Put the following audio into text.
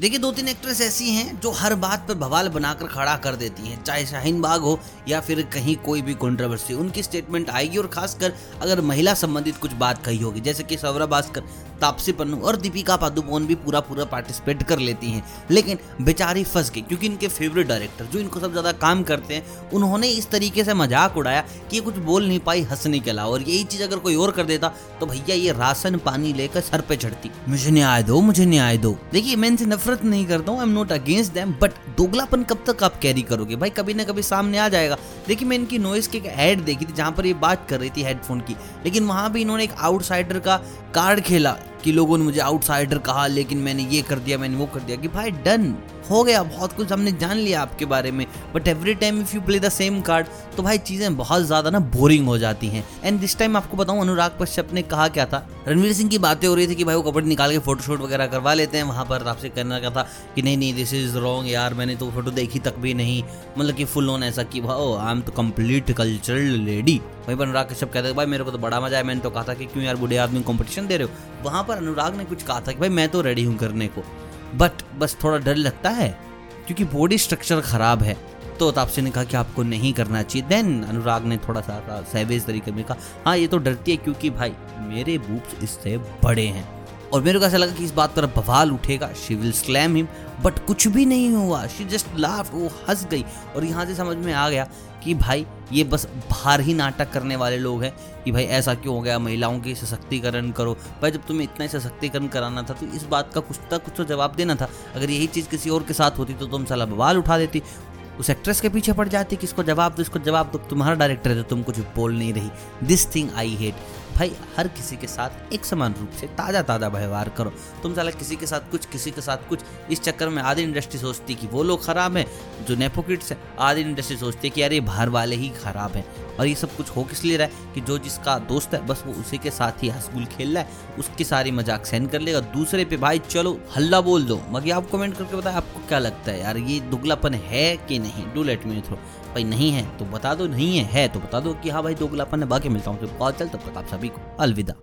देखिए दो तीन एक्ट्रेस ऐसी हैं जो हर बात पर बवाल बनाकर खड़ा कर देती हैं। चाहे शाहीन बाग हो या फिर कहीं कोई भी कंट्रोवर्सी उनकी स्टेटमेंट आएगी और खासकर अगर महिला संबंधित कुछ बात कही होगी, जैसे कि सौरभ भास्कर, तापसी पन्नू और दीपिका पादुकोण भी पूरा पूरा पार्टिसिपेट कर लेती हैं। लेकिन बेचारी फंस गई, क्योंकि इनके फेवरेट डायरेक्टर जो इनको सब ज़्यादा काम करते हैं, उन्होंने इस तरीके से मज़ाक उड़ाया कि ये कुछ बोल नहीं पाई, हंसने के अलावा। और यही चीज़ अगर कोई और कर देता तो भैया ये राशन पानी लेकर सर पे चढ़ती। मुझे न्याय दो, मुझे न्याय दो। देखिए, मैं इनसे नफरत नहीं करता हूँ I am not against them but दोगलापन कब तक आप कैरी करोगे? भाई, कभी ना कभी सामने आ जाएगा। देखिए, मैं इनकी नॉइस की एक हेड देखी थी जहाँ पर ये बात कर रही थी हेडफोन की। लेकिन वहाँ भी इन्होंने एक आउटसाइडर का कार्ड खेला कि लोगों ने मुझे आउटसाइडर कहा, लेकिन मैंने ये कर दिया, मैंने वो कर दिया कि भाई डन हो गया, बहुत कुछ हमने जान लिया आपके बारे में। But every time if you play the same card तो भाई चीज़ें बहुत ज़्यादा ना बोरिंग हो जाती हैं। एंड दिस टाइम आपको बताऊँ, अनुराग कश्यप ने कहा क्या था? रणवीर सिंह की बातें हो रही थी कि भाई वो कपड़े निकाल के फोटोशूट वगैरह करवा लेते हैं। वहाँ पर आपसे करना क्या था कि नहीं नहीं दिस इज़ रॉन्ग यार, मैंने तो फ़ोटो देखी तक भी नहीं। मतलब कि फुल ऑन ऐसा कि भाई आई एम तो कंप्लीट कल्चरल लेडी वहीं पर अनुराग कश्यप कहते भाई, मेरे को तो बड़ा मज़ा है मैंने तो कहा था कि, क्यों यार, बुढ़े आदमी कॉम्पिटिशन दे रहे हो? वहाँ पर अनुराग ने कुछ कहा था कि, भाई, मैं तो रेडी हूँ करने को। बट बस थोड़ा डर लगता है, क्योंकि बॉडी स्ट्रक्चर खराब है। तो तापसी ने कहा कि आपको नहीं करना चाहिए। देन अनुराग ने थोड़ा सा सहवेज तरीके में कहा हाँ ये तो डरती है क्योंकि भाई, मेरे बूब्स इससे बड़े हैं। और मेरे को ऐसा लगा कि इस बात पर बवाल उठेगा। She will slam him but कुछ भी नहीं हुआ। शी जस्ट लाफ वो हंस गई। और यहाँ से समझ में आ गया कि भाई, ये बस बाहर ही नाटक करने वाले लोग हैं कि भाई ऐसा क्यों हो गया? महिलाओं की सशक्तिकरण करो। भाई, जब तुम्हें इतना ही सशक्तिकरण कराना था तो इस बात का कुछ तक कुछ तो जवाब देना था। अगर यही चीज़ किसी और के साथ होती तो तुम साला बवाल उठा देती। उस एक्ट्रेस के पीछे पड़ जाती कि इसको जवाब दो, इसको जवाब दो। तुम्हारा डायरेक्टर है तो तुम कुछ बोल नहीं रही। दिस थिंग आई हेट भाई, हर किसी के साथ एक समान रूप से ताज़ा ताज़ा व्यवहार करो। तुम साला किसी के साथ कुछ, किसी के साथ कुछ, इस चक्कर में आधी इंडस्ट्री सोचती कि वो लोग खराब हैं, जो नेपोकिट्स है आधी इंडस्ट्री सोचती है कि यार ये बाहर वाले ही खराब हैं। और ये सब कुछ हो किस लिए रहा है कि जो जिसका दोस्त है, बस वो उसी के साथ ही हंसगुल खेल रहा है, उसकी सारी मज़ाक सहन कर लेगा। दूसरे पे, भाई, चलो, हल्ला बोल दो। मगर आप कमेंट करके बताए, आपको क्या लगता है यार, ये दुगलापन है कि नहीं? डू लेट मी थ्रो भाई, नहीं है तो बता दो, नहीं है है तो बता दो कि हाँ भाई, दोगलापन है, बाकी मिलता हूँ तो बहुत चल, तब तक आप सभी अलविदा